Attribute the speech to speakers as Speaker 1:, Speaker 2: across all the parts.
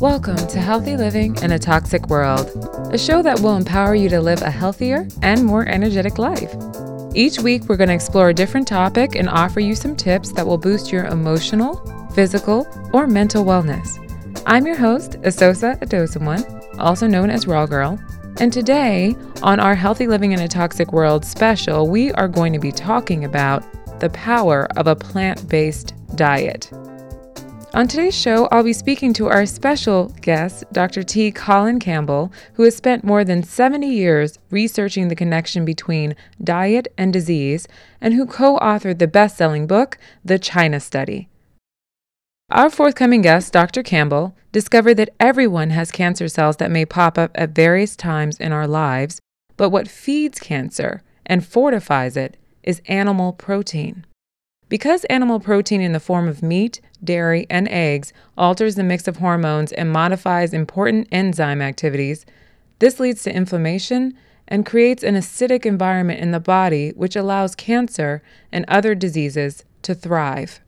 Speaker 1: Welcome to Healthy Living in a Toxic World, a show that will empower you to live a healthier and more energetic life. Each week, we're going to explore a different topic and offer you some tips that will boost your emotional, physical, or mental wellness. I'm your host, Asosa Adosamwan, also known as Raw Girl, and today, on our Healthy Living in a Toxic World special, we are going to be talking about the power of a plant based diet. On today's show, I'll be speaking to our special guest, Dr. T. Colin Campbell, who has spent more than 70 years researching the connection between diet and disease and who co authored the best selling book, The China Study. Our forthcoming guest, Dr. Campbell, discovered that everyone has cancer cells that may pop up at various times in our lives, but what feeds cancer and fortifies it is animal protein. Because animal protein in the form of meat, dairy, and eggs alters the mix of hormones and modifies important enzyme activities, this leads to inflammation and creates an acidic environment in the body, which allows cancer and other diseases to thrive.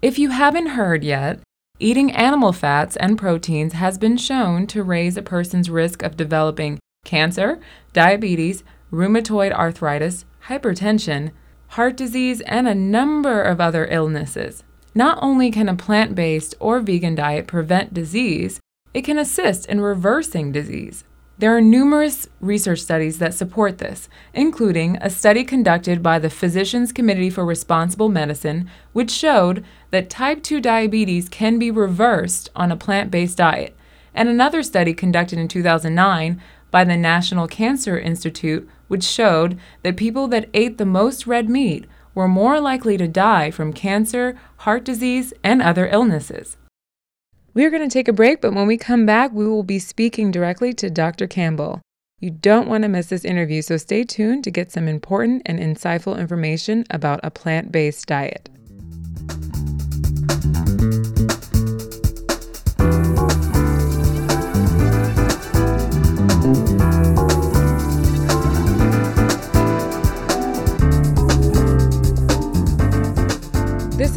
Speaker 1: If you haven't heard yet, eating animal fats and proteins has been shown to raise a person's risk of developing cancer, diabetes, rheumatoid arthritis, hypertension, heart disease, and a number of other illnesses. Not only can a plant based or vegan diet prevent disease, it can assist in reversing disease. There are numerous research studies that support this, including a study conducted by the Physicians Committee for Responsible Medicine, which showed that type 2 diabetes can be reversed on a plant based diet, and another study conducted in 2009 by the National Cancer Institute, which showed that people that ate the most red meat were more likely to die from cancer, heart disease, and other illnesses. We are going to take a break, but when we come back, we will be speaking directly to Dr. Campbell. You don't want to miss this interview, so stay tuned to get some important and insightful information about a plant based diet.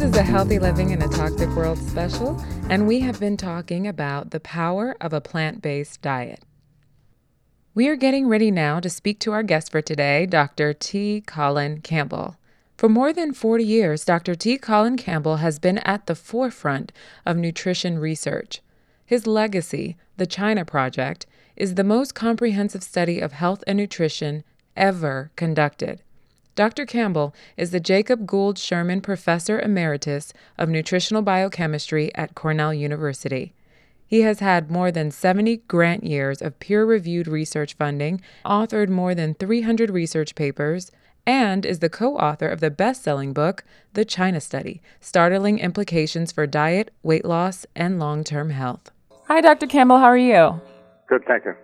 Speaker 1: Is a Healthy Living in a Toxic World special, and we have been talking about the power of a plant based diet. We are getting ready now to speak to our guest for today, Dr. T. Colin Campbell. For more than 40 years, Dr. T. Colin Campbell has been at the forefront of nutrition research. His legacy, the China Project, is the most comprehensive study of health and nutrition ever conducted. Dr. Campbell is the Jacob Gould Schurman Professor Emeritus of Nutritional Biochemistry at Cornell University. He has had more than 70 grant years of peer reviewed research funding, authored more than 300 research papers, and is the co author of the best selling book, The China Study Startling Implications for Diet, Weight Loss, and Long Term Health. Hi, Dr. Campbell. How are you?
Speaker 2: Good, thank you.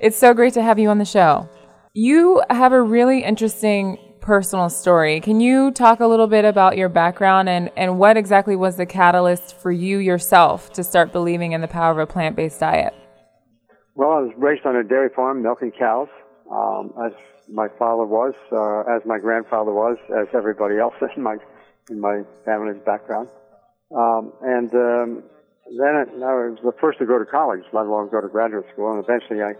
Speaker 1: It's so great to have you on the show. You have a really interesting personal story. Can you talk a little bit about your background and, and what exactly was the catalyst for you yourself to start believing in the power of a plant based diet?
Speaker 2: Well, I was raised on a dairy farm milking cows, um, as my father was, uh, as my grandfather was, as everybody else in my in my family's background. Um, and um, then it, I was the first to go to college, let alone go to graduate school. And eventually, I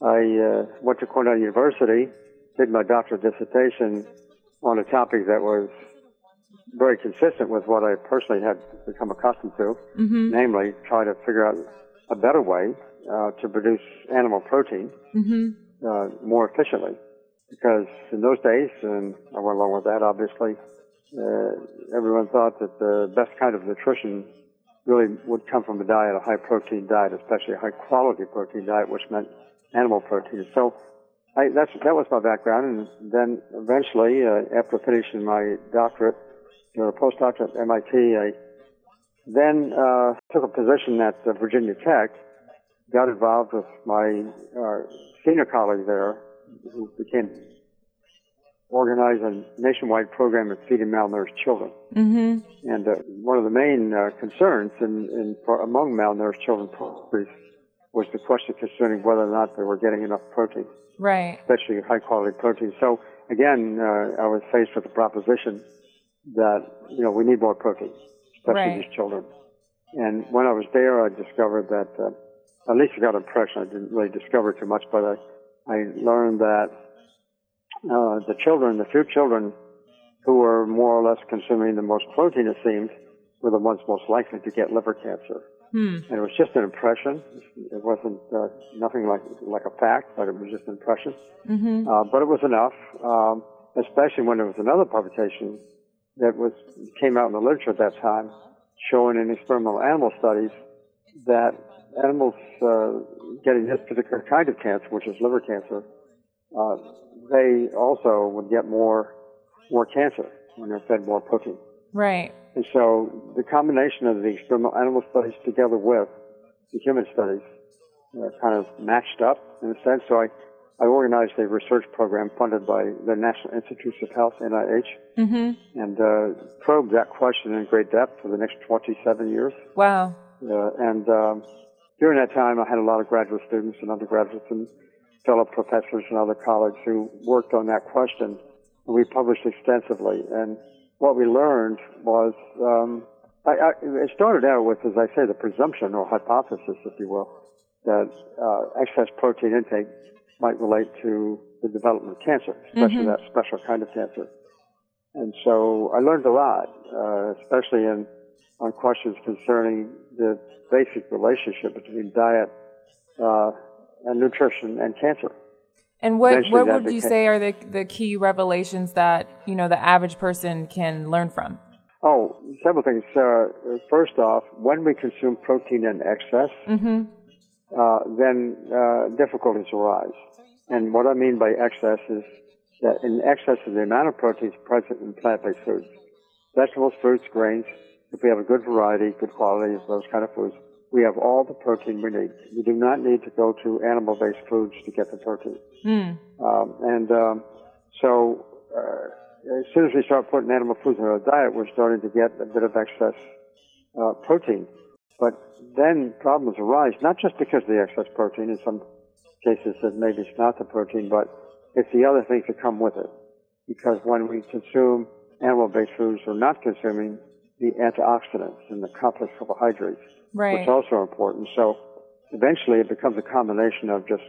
Speaker 2: I uh, went to Cornell University did my doctoral dissertation on a topic that was very consistent with what I personally had become accustomed to, mm-hmm. namely try to figure out a better way uh, to produce animal protein mm-hmm. uh, more efficiently. Because in those days, and I went along with that, obviously, uh, everyone thought that the best kind of nutrition really would come from a diet, a high protein diet, especially a high quality protein diet, which meant animal protein. So I, that's, that was my background, and then eventually, uh, after finishing my doctorate, or postdoctorate at MIT, I then uh, took a position at uh, Virginia Tech, got involved with my uh, senior colleague there, who became organized a nationwide program of feeding malnourished children. Mm-hmm. And uh, one of the main uh, concerns in, in for, among malnourished children was the question concerning whether or not they were getting enough protein
Speaker 1: right?
Speaker 2: Especially high quality protein. So again, uh, I was faced with the proposition that you know we need more protein, especially
Speaker 1: Right.
Speaker 2: these children. And when I was there, I discovered that uh, at least I got an impression. I didn't really discover too much, but I I learned that uh, the children, the few children who were more or less consuming the most protein, it seemed, were the ones most likely to get liver cancer.
Speaker 1: Hmm.
Speaker 2: And it was just an impression. It wasn't uh, nothing like like a fact, but it was just an impression.
Speaker 1: Mm-hmm.
Speaker 2: Uh, but it was enough, um, especially when there was another publication that was came out in the literature at that time, showing in experimental animal studies that animals uh, getting this particular kind of cancer, which is liver cancer, uh, they also would get more more cancer when they're fed more protein.
Speaker 1: Right.
Speaker 2: And so the combination of the experimental animal studies together with the human studies uh, kind of matched up in a sense. So I, I organized a research program funded by the National Institutes of Health, NIH,
Speaker 1: Mm-hmm.
Speaker 2: and uh, probed that question in great depth for the next 27 years.
Speaker 1: Wow.
Speaker 2: Uh, and um, during that time, I had a lot of graduate students and undergraduates and fellow professors and other colleagues who worked on that question. And we published extensively. And what we learned was, um, I, I, it started out with, as I say, the presumption or hypothesis, if you will, that uh, excess protein intake might relate to the development of cancer, especially that special kind of cancer. And so I learned a lot, uh, especially in on questions concerning the basic relationship between diet uh, and nutrition and cancer.
Speaker 1: And what what would you say are the the key revelations that you know the average person can learn from?
Speaker 2: Oh, several things. Uh, first off, when we consume protein in excess,
Speaker 1: Mm-hmm.
Speaker 2: uh, then uh, difficulties arise. And what I mean by excess is that in excess of the amount of proteins present in plant-based foods, vegetables, fruits, grains, if we have a good variety, good quality of those kind of foods, we have all the protein we need. We do not need to go to animal-based foods to get the protein.
Speaker 1: Mm.
Speaker 2: Um, and um, so, uh, as soon as we start putting animal foods in our diet, we're starting to get a bit of excess uh, protein. But then problems arise, not just because of the excess protein. In some cases, that maybe it's not the protein, but it's the other things that come with it. Because when we consume animal-based foods, we're not consuming the antioxidants and the complex carbohydrates
Speaker 1: Right.
Speaker 2: which also are important. So eventually it becomes a combination of just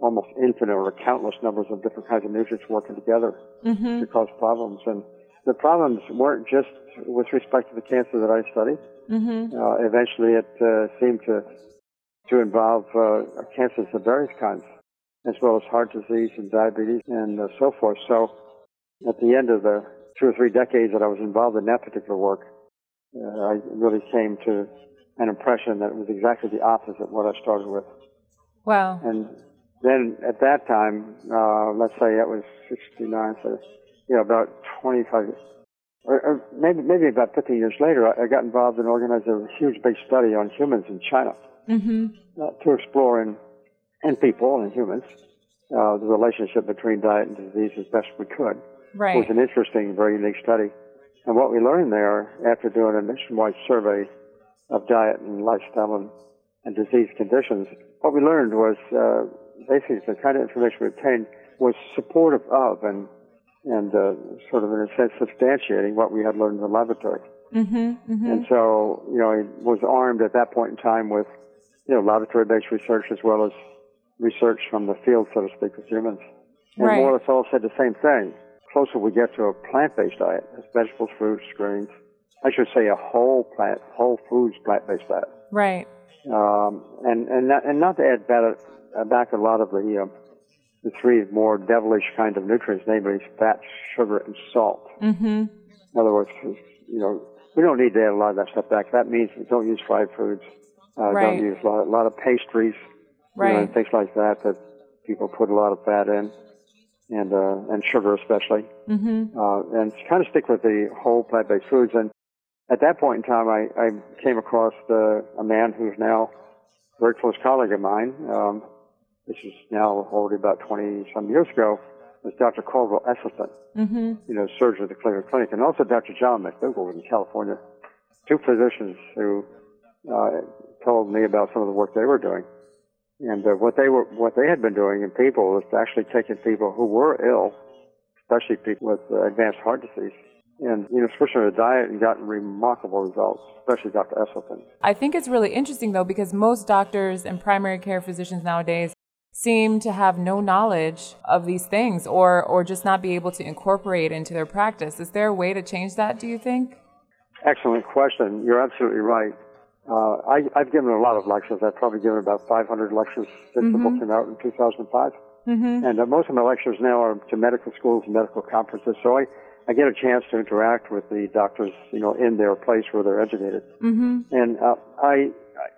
Speaker 2: almost infinite or countless numbers of different kinds of nutrients working together
Speaker 1: Mm-hmm.
Speaker 2: to cause problems. And the problems weren't just with respect to the cancer that I studied.
Speaker 1: Mm-hmm.
Speaker 2: Uh, eventually it uh, seemed to to involve uh, cancers of various kinds, as well as heart disease and diabetes and uh, so forth. So at the end of the two or three decades that I was involved in that particular work, uh, I really came to an impression that it was exactly the opposite of what I started with.
Speaker 1: Wow.
Speaker 2: And then at that time, uh, let's say it was 69, so, you know, about 25, or, or maybe, maybe about 15 years later, I, I got involved in organizing a huge big study on humans in China
Speaker 1: Mm-hmm.
Speaker 2: uh, to explore in, in people and humans uh, the relationship between diet and disease as best we could. Right. It was an interesting, very unique study. And what we learned there, after doing a nationwide survey of diet and lifestyle and, and disease conditions, what we learned was uh, basically the kind of information we obtained was supportive of and and uh, sort of in a sense substantiating what we had learned in the laboratory.
Speaker 1: Mm-hmm. Mm-hmm.
Speaker 2: And so, you know, he was armed at that point in time with, you know, laboratory-based research as well as research from the field, so to speak, with humans. And
Speaker 1: Right.
Speaker 2: more or less all said the same thing. Closer we get to a plant-based diet, that's vegetables, fruits, grains. I should say a whole plant, whole foods plant-based diet.
Speaker 1: Right.
Speaker 2: Um, and, and, not, and not to add back, back a lot of the, uh, the three more devilish kind of nutrients, namely fat, sugar, and salt.
Speaker 1: Mm-hmm.
Speaker 2: In other words, you know, we don't need to add a lot of that stuff back. That means don't use fried foods. Uh,
Speaker 1: Right.
Speaker 2: Don't use a lot, a lot of pastries, you know,
Speaker 1: Right.
Speaker 2: and things like that that people put a lot of fat in, and uh, and sugar especially.
Speaker 1: Mm-hmm.
Speaker 2: Uh, and kind of stick with the whole plant-based foods. And at that point in time, I, I came across the, a man who's now a very close colleague of mine. Um, this is now already about 20 some years ago. Was Dr. Caldwell Esselstyn
Speaker 1: Mm-hmm.
Speaker 2: you know, surgeon at the Cleveland Clinic, and also Dr. John McDougall in California, two physicians who uh, told me about some of the work they were doing. And uh, what they were, what they had been doing in people was actually taking people who were ill, especially people with uh, advanced heart disease. And, you know, switching to a diet and gotten remarkable results, especially Dr. Esselstyn.
Speaker 1: I think it's really interesting, though, because most doctors and primary care physicians nowadays seem to have no knowledge of these things or, or just not be able to incorporate into their practice. Is there a way to change that, do you think?
Speaker 2: Excellent question. You're absolutely right. Uh, I, have given a lot of lectures. I've probably given about 500 lectures since mm-hmm. the book mm-hmm. came out in 2005. Mm-hmm. And uh, most of my lectures now are to medical schools and medical conferences. So I, I get a chance to interact with the doctors, you know, in their place where they're educated. Mm-hmm. And uh, I,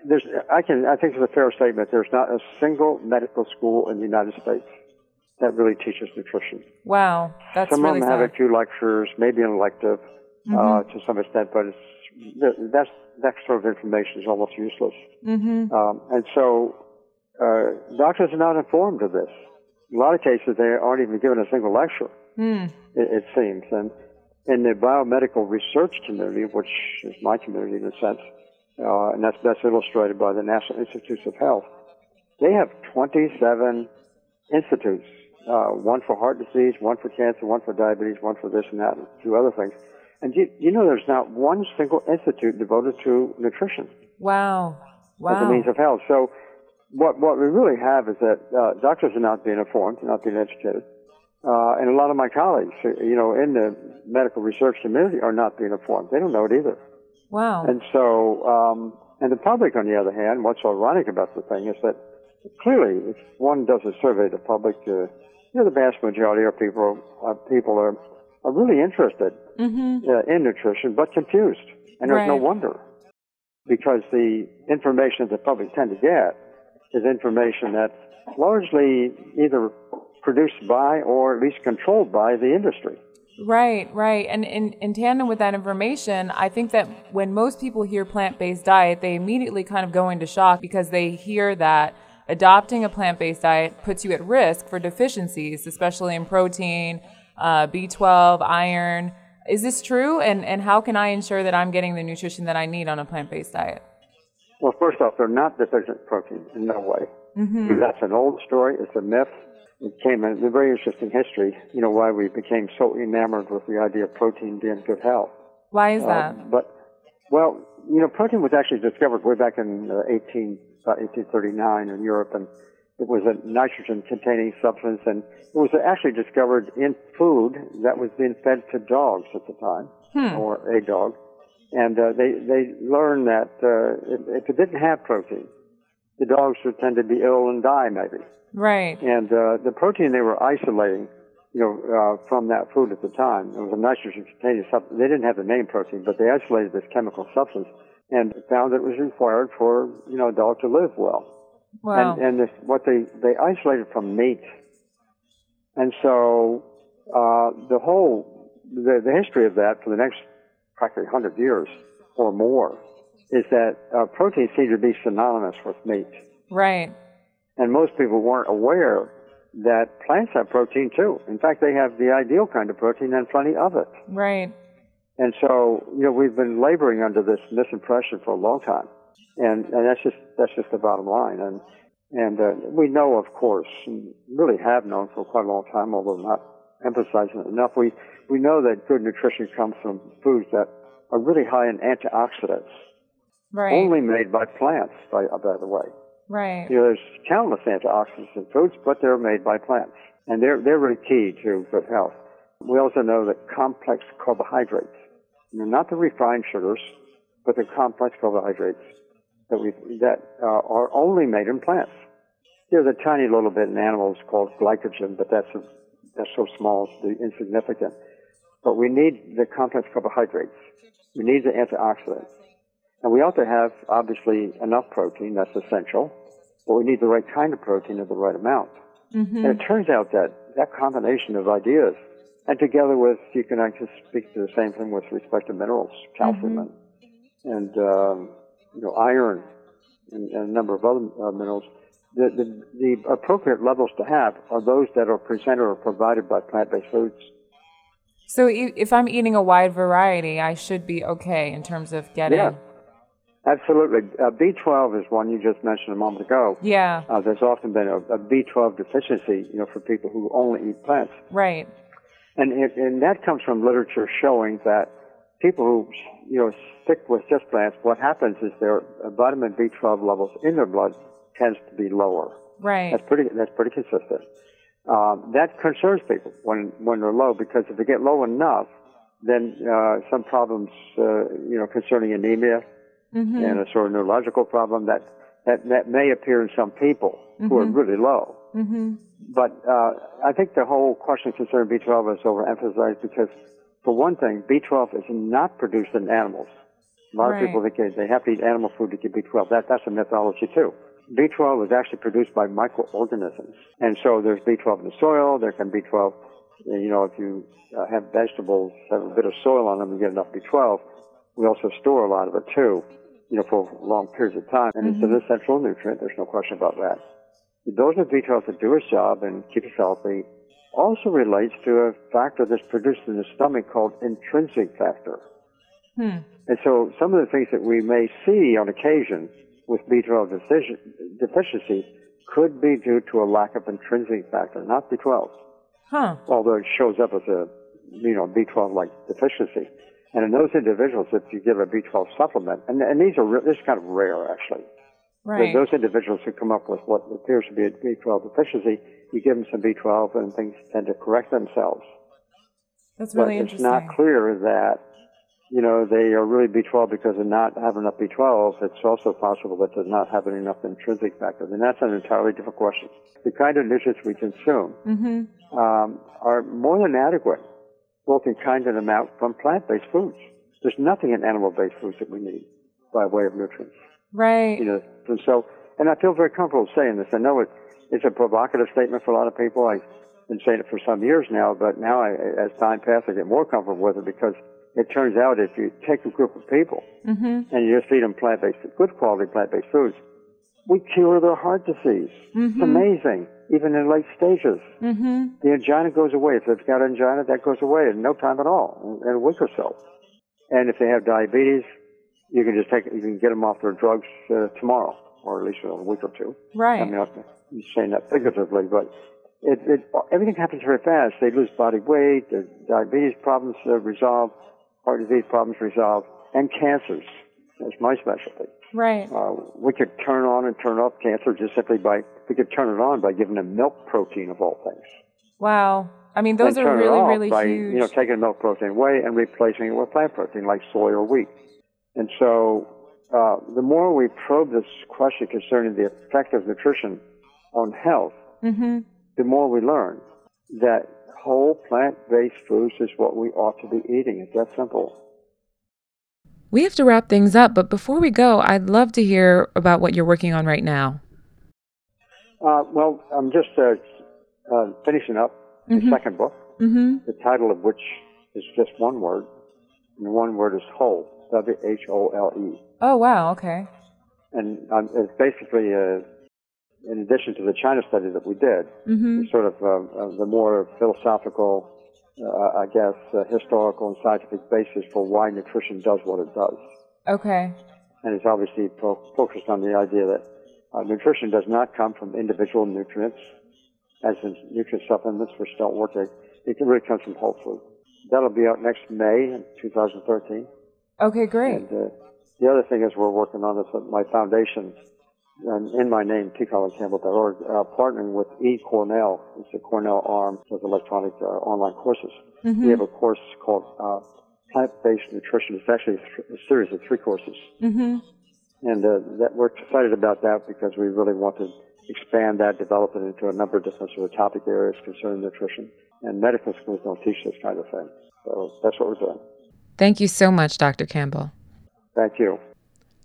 Speaker 2: there's, I can, I think it's a fair statement. There's not a single medical school in the United States that really teaches nutrition.
Speaker 1: Wow, that's
Speaker 2: some
Speaker 1: really
Speaker 2: of them
Speaker 1: sad.
Speaker 2: have a few lectures, maybe an elective uh, mm-hmm. to some extent, but it's that's that sort of information is almost useless. Mm-hmm. Um, and so uh, doctors are not informed of this. In a lot of cases, they aren't even given a single lecture. Mm. It, it, seems, and in the biomedical research community, which is my community in a sense, uh, and that's best illustrated by the National Institutes of Health, they have 27 institutes, uh, one for heart disease, one for cancer, one for diabetes, one for this and that, and two other things. And you, you know, there's not one single institute devoted to nutrition.
Speaker 1: Wow. Wow.
Speaker 2: As a means of health. So, what what we really have is that uh, doctors are not being informed, not being educated, uh, and a lot of my colleagues, you know, in the medical research community, are not being informed. They don't know it either.
Speaker 1: Wow.
Speaker 2: And so, um, and the public, on the other hand, what's ironic about the thing is that clearly, if one does a survey of the public, uh, you know, the vast majority of people uh, people are are really interested mm-hmm. uh, in nutrition, but confused. And there's right. no wonder. Because the information that the public tend to get is information that's largely either produced by or at least controlled by the industry.
Speaker 1: Right, right. And in, in tandem with that information, I think that when most people hear plant based diet, they immediately kind of go into shock because they hear that adopting a plant based diet puts you at risk for deficiencies, especially in protein, uh, B12, iron. Is this true? And, and how can I ensure that I'm getting the nutrition that I need on a plant based diet?
Speaker 2: Well, first off, they're not deficient protein in no way. Mm-hmm. That's an old story. It's a myth. It came in a very interesting history, you know, why we became so enamored with the idea of protein being good health.
Speaker 1: Why is uh, that?
Speaker 2: But, well, you know, protein was actually discovered way back in uh, 18, about 1839 in Europe, and it was a nitrogen-containing substance, and it was actually discovered in food that was being fed to dogs at the time, hmm. or a dog. And uh, they they learned that uh, if, if it didn't have protein, the dogs would tend to be ill and die, maybe.
Speaker 1: Right.
Speaker 2: And uh, the protein they were isolating, you know, uh, from that food at the time, it was a nitrogen-containing substance. They didn't have the name protein, but they isolated this chemical substance and found that it was required for you know a dog to live well.
Speaker 1: Wow.
Speaker 2: And, and this, what they, they isolated from meat. And so, uh, the whole, the, the history of that for the next practically 100 years or more is that uh, protein seemed to be synonymous with meat.
Speaker 1: Right.
Speaker 2: And most people weren't aware that plants have protein too. In fact, they have the ideal kind of protein and plenty of it.
Speaker 1: Right.
Speaker 2: And so, you know, we've been laboring under this misimpression for a long time and and that's just that's just the bottom line. And and uh, we know, of course, and really have known for quite a long time, although not emphasizing it enough. We we know that good nutrition comes from foods that are really high in antioxidants,
Speaker 1: right.
Speaker 2: only made by plants. By by the way,
Speaker 1: right?
Speaker 2: You know, there's countless antioxidants in foods, but they're made by plants, and they're they're really key to good health. We also know that complex carbohydrates, you know, not the refined sugars, but the complex carbohydrates that we that uh, are only made in plants. There's a tiny little bit in animals called glycogen, but that's a, that's so small it's insignificant. But we need the complex carbohydrates. We need the antioxidants. And we ought to have, obviously, enough protein, that's essential, but we need the right kind of protein at the right amount. Mm-hmm. And it turns out that that combination of ideas, and together with, you can actually speak to the same thing with respect to minerals, calcium mm-hmm. and, and um, you know, iron and, and a number of other uh, minerals, the, the, the appropriate levels to have are those that are presented or provided by plant-based foods.
Speaker 1: So if I'm eating a wide variety, I should be okay in terms of getting.
Speaker 2: Yeah, absolutely. Uh, B12 is one you just mentioned a moment ago.
Speaker 1: Yeah.
Speaker 2: Uh, there's often been a a B12 deficiency, you know, for people who only eat plants.
Speaker 1: Right.
Speaker 2: And, it, and that comes from literature showing that people who, you know, stick with just plants, what happens is their vitamin B12 levels in their blood tends to be lower.
Speaker 1: Right.
Speaker 2: That's pretty, that's pretty consistent. Um, that concerns people when, when they're low because if they get low enough, then uh, some problems, uh, you know, concerning anemia
Speaker 1: Mm-hmm.
Speaker 2: and a sort of neurological problem that, that, that may appear in some people who are really low.
Speaker 1: Mm-hmm.
Speaker 2: But uh, I think the whole question concerning B12 is overemphasized because, for one thing, B12 is not produced in animals. A lot
Speaker 1: Right.
Speaker 2: of people think they- they have to eat animal food to get B12. That, that's a mythology too. B12 is actually produced by microorganisms. And so there's B12 in the soil, there can be B12, you know, if you uh, have vegetables, have a bit of soil on them, you get enough B12. We also store a lot of it too, you know, for long periods of time. And it's an essential nutrient, there's no question about that. Of B12 to do its job and keep us healthy also relates to a factor that's produced in the stomach called intrinsic factor.
Speaker 1: Hmm.
Speaker 2: And so some of the things that we may see on occasion with B12 deficiency could be due to a lack of intrinsic factor, not B12,
Speaker 1: Huh.
Speaker 2: although it shows up as a, you know, B12-like deficiency. And in those individuals, if you give a B12 supplement, and, and these are, re- this is kind of rare actually,
Speaker 1: Right.
Speaker 2: those individuals who come up with what appears to be a B12 deficiency, you give them some B12 and things tend to correct themselves.
Speaker 1: That's really
Speaker 2: But
Speaker 1: really
Speaker 2: it's not clear that, you know, they are really B12 because they not having enough B12. It's also possible that they're not having enough intrinsic factors. And that's an entirely different question. The kind of nutrients we consume
Speaker 1: Mm-hmm.
Speaker 2: um, are more than adequate, both in kind and amount, from plant-based foods. There's nothing in animal-based foods that we need by way of nutrients.
Speaker 1: Right.
Speaker 2: You know, and so, and I feel very comfortable saying this. I know it, it's a provocative statement for a lot of people. I've been saying it for some years now, but now I, as time passes, I get more comfortable with it because it turns out if you take a group of people
Speaker 1: Mm-hmm.
Speaker 2: and you just feed them plant-based, good quality plant-based foods, we cure their heart disease. It's amazing, even in late stages.
Speaker 1: Mm-hmm.
Speaker 2: The angina goes away. If they've got angina, that goes away in no time at all, in, a week or so. And if they have diabetes, you can just take, you can get them off their drugs uh, tomorrow, or at least in a week or two.
Speaker 1: Right.
Speaker 2: I mean, I'm saying that figuratively, but it, it, everything happens very fast. They lose body weight, their diabetes problems uh, resolved, heart disease problems resolved, and cancers. That's my specialty.
Speaker 1: Right.
Speaker 2: Uh, we could turn on and turn off cancer just simply by, we could turn it on by giving them milk protein of all things.
Speaker 1: Wow. I mean, those are really, really
Speaker 2: by,
Speaker 1: huge.
Speaker 2: You know, taking milk protein away and replacing it with plant protein like soy or wheat. And so, uh, the more we probe this question concerning the effect of nutrition on health,
Speaker 1: mm-hmm.
Speaker 2: the more we learn that whole plant-based foods is what we ought to be eating. It's that simple.
Speaker 1: We have to wrap things up, but before we go, I'd love to hear about what you're working on right now.
Speaker 2: Uh, well, I'm just uh, uh, finishing up the second book,
Speaker 1: Mm-hmm.
Speaker 2: the title of which is just one word, and the one word is whole, W-H-O-L-E.
Speaker 1: Oh, wow. Okay.
Speaker 2: and um, it's basically uh, in addition to the China study that we did,
Speaker 1: Mm-hmm.
Speaker 2: sort of uh, uh, the more philosophical, uh, I guess, uh, historical and scientific basis for why nutrition does what it does.
Speaker 1: Okay.
Speaker 2: And it's obviously fo- focused on the idea that uh, nutrition does not come from individual nutrients, as in nutrient supplements which don't work. It, really comes from whole food. That'll be out next May 2013.
Speaker 1: Okay, great.
Speaker 2: And uh, the other thing is we're working on this at my foundation, and in my name, tcolincampbell.org, uh, partnering with eCornell. It's a Cornell arm of electronic uh, online courses. We have a course called uh, Plant-Based Nutrition. It's actually a, th- a series of three courses.
Speaker 1: Mm-hmm.
Speaker 2: And uh, that we're excited about that because we really want to expand that, develop it into a number of different sort of topic areas concerning nutrition. And medical schools don't teach this kind of thing. So that's what we're doing.
Speaker 1: Thank you so much, Dr. Campbell.
Speaker 2: Thank you.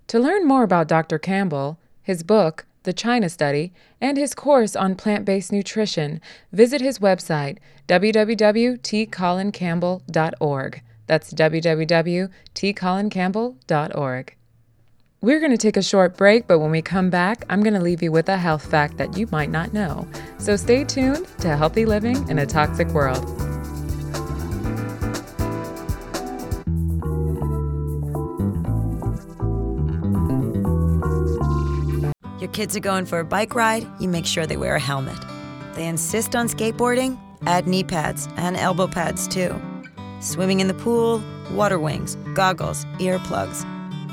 Speaker 1: To learn more about Dr. Campbell, his book, The China Study, and his course on plant based nutrition, visit his website, www.tcolincampbell.org. That's www.tcolincampbell.org. We're going to take a short break, but when we come back, I'm going to leave you with a health fact that you might not know. So stay tuned to Healthy Living in a Toxic World.
Speaker 3: Your kids are going for a bike ride, you make sure they wear a helmet. They insist on skateboarding, Add knee pads and elbow pads too. Swimming in the pool, water wings, goggles, earplugs.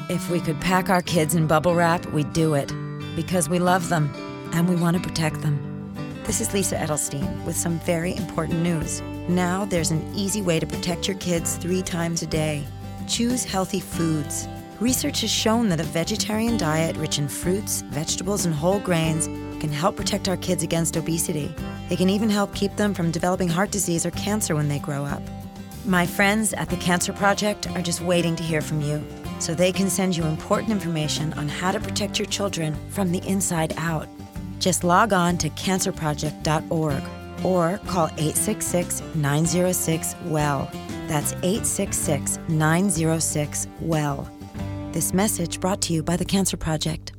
Speaker 3: If we could pack our kids in bubble wrap, we'd do it. Because we love them and we want to protect them. This is Lisa Edelstein with some very important news. Now there's an easy way to protect your kids three times a day. Choose healthy foods. Research has shown that a vegetarian diet rich in fruits, vegetables, and whole grains can help protect our kids against obesity. It can even help keep them from developing heart disease or cancer when they grow up. My friends at the Cancer Project are just waiting to hear from you so they can send you important information on how to protect your children from the inside out. Just log on to cancerproject.org or call 866 906 WELL. That's 866 906 WELL. This message brought to you by the Cancer Project.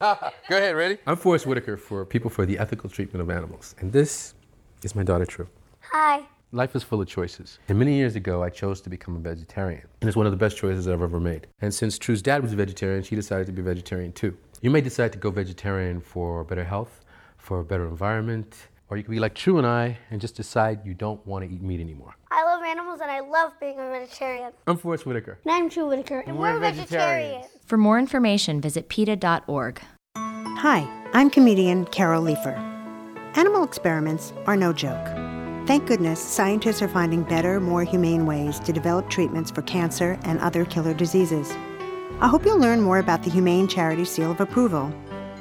Speaker 4: Go ahead, ready? I'm Forest Whitaker for People for the Ethical Treatment of Animals, and this is my daughter True.
Speaker 5: Hi.
Speaker 4: Life is full of choices. And many years ago, I chose to become a vegetarian. And it's one of the best choices I've ever made. And since True's dad was a vegetarian, she decided to be a vegetarian too. You may decide to go vegetarian for better health, for a better environment, or you could be like True and I and just decide you don't want to eat meat anymore.
Speaker 5: I love animals and I love being a vegetarian.
Speaker 4: I'm Forest Whitaker.
Speaker 5: And I'm True Whitaker, and, we're, vegetarians.
Speaker 6: For more information, visit PETA.org.
Speaker 7: Hi, I'm comedian Carol Leifer. Animal experiments are no joke. Thank goodness scientists are finding better, more humane ways to develop treatments for cancer and other killer diseases. I hope you'll learn more about the Humane Charity Seal of Approval.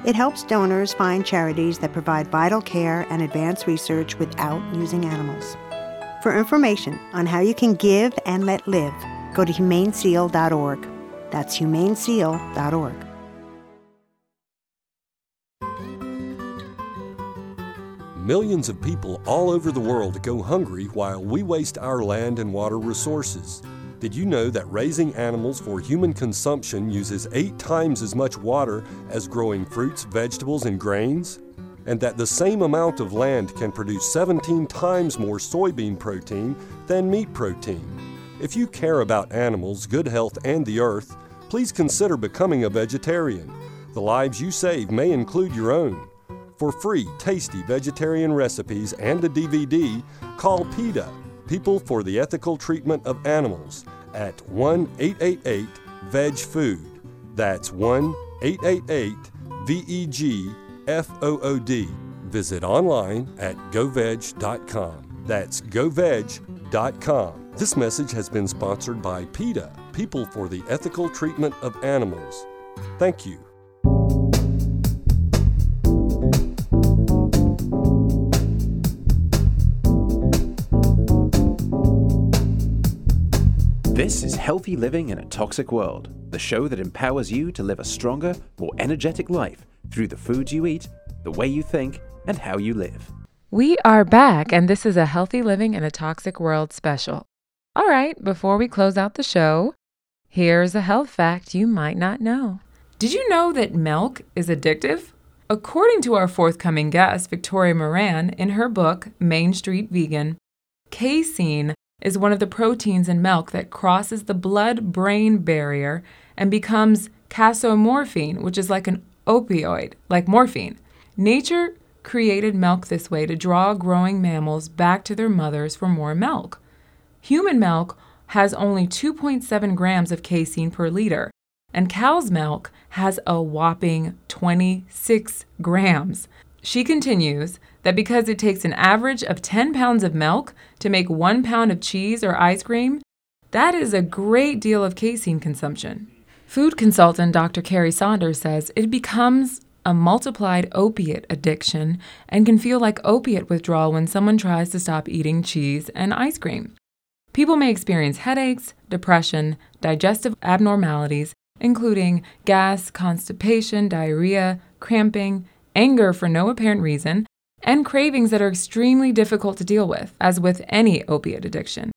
Speaker 7: It helps donors find charities that provide vital care and advanced research without using animals. For information on how you can give and let live, go to humaneseal.org. That's humaneseal.org.
Speaker 8: Millions of people all over the world go hungry while we waste our land and water resources. Did you know that raising animals for human consumption uses eight times as much water as growing fruits, vegetables, and grains? And that the same amount of land can produce 17 times more soybean protein than meat protein? If you care about animals, good health, and the earth, please consider becoming a vegetarian. The lives you save may include your own. For free, tasty vegetarian recipes and a DVD, call PETA, People for the Ethical Treatment of Animals, at 1 888 VEG Food. That's 1 888 VEG FOOD. Visit online at goveg.com. That's goveg.com. This message has been sponsored by PETA, People for the Ethical Treatment of Animals. Thank you.
Speaker 9: This is Healthy Living in a Toxic World, the show that empowers you to live a stronger, more energetic life through the foods you eat, the way you think, and how you live.
Speaker 1: We are back, and this is a Healthy Living in a Toxic World special. All right, before we close out the show, here's a health fact you might not know. Did you know that milk is addictive? According to our forthcoming guest, Victoria Moran, in her book, Main Street Vegan, casein is one of the proteins in milk that crosses the blood brain barrier and becomes casomorphin, which is like an opioid, like morphine. Nature created milk this way to draw growing mammals back to their mothers for more milk. Human milk has only 2.7 grams of casein per liter, and cow's milk has a whopping 26 grams. She continues that because it takes an average of 10 pounds of milk to make one pound of cheese or ice cream, that is a great deal of casein consumption. Food consultant Dr. Carrie Saunders says it becomes a multiplied opiate addiction and can feel like opiate withdrawal when someone tries to stop eating cheese and ice cream. People may experience headaches, depression, digestive abnormalities, including gas, constipation, diarrhea, cramping, anger for no apparent reason, and cravings that are extremely difficult to deal with, as with any opiate addiction.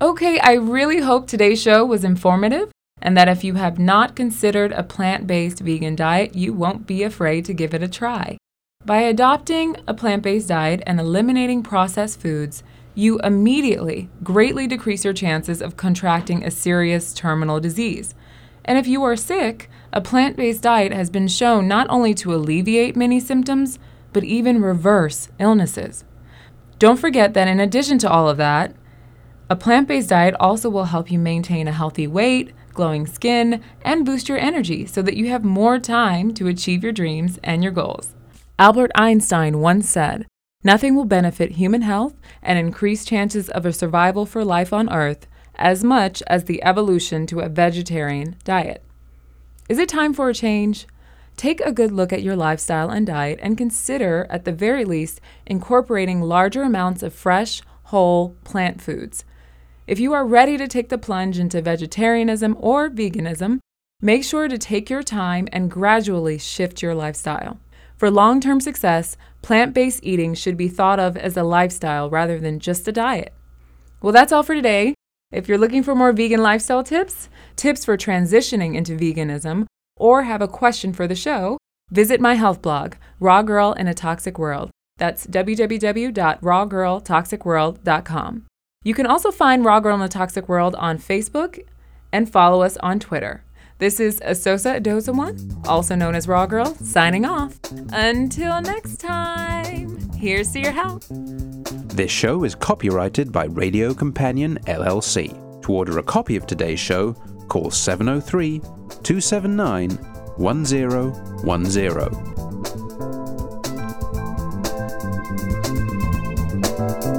Speaker 1: Okay, I really hope today's show was informative and that if you have not considered a plant based vegan diet, you won't be afraid to give it a try. By adopting a plant based diet and eliminating processed foods, you immediately greatly decrease your chances of contracting a serious terminal disease. And if you are sick, a plant based diet has been shown not only to alleviate many symptoms, but even reverse illnesses. Don't forget that in addition to all of that, a plant based diet also will help you maintain a healthy weight, glowing skin, and boost your energy so that you have more time to achieve your dreams and your goals. Albert Einstein once said, Nothing will benefit human health and increase chances of a survival for life on Earth as much as the evolution to a vegetarian diet. Is it time for a change? Take a good look at your lifestyle and diet and consider, at the very least, incorporating larger amounts of fresh, whole plant foods. If you are ready to take the plunge into vegetarianism or veganism, make sure to take your time and gradually shift your lifestyle. For long term success, plant based eating should be thought of as a lifestyle rather than just a diet. Well, that's all for today. If you're looking for more vegan lifestyle tips, tips for transitioning into veganism, or have a question for the show, visit my health blog, Raw Girl in a Toxic World. That's www.rawgirltoxicworld.com. You can also find Raw Girl in a Toxic World on Facebook and follow us on Twitter. This is Asosa Adozawan, also known as Raw Girl, signing off. Until next time, here's to your health.
Speaker 9: This show is copyrighted by Radio Companion LLC. To order a copy of today's show, call 703 279 1010.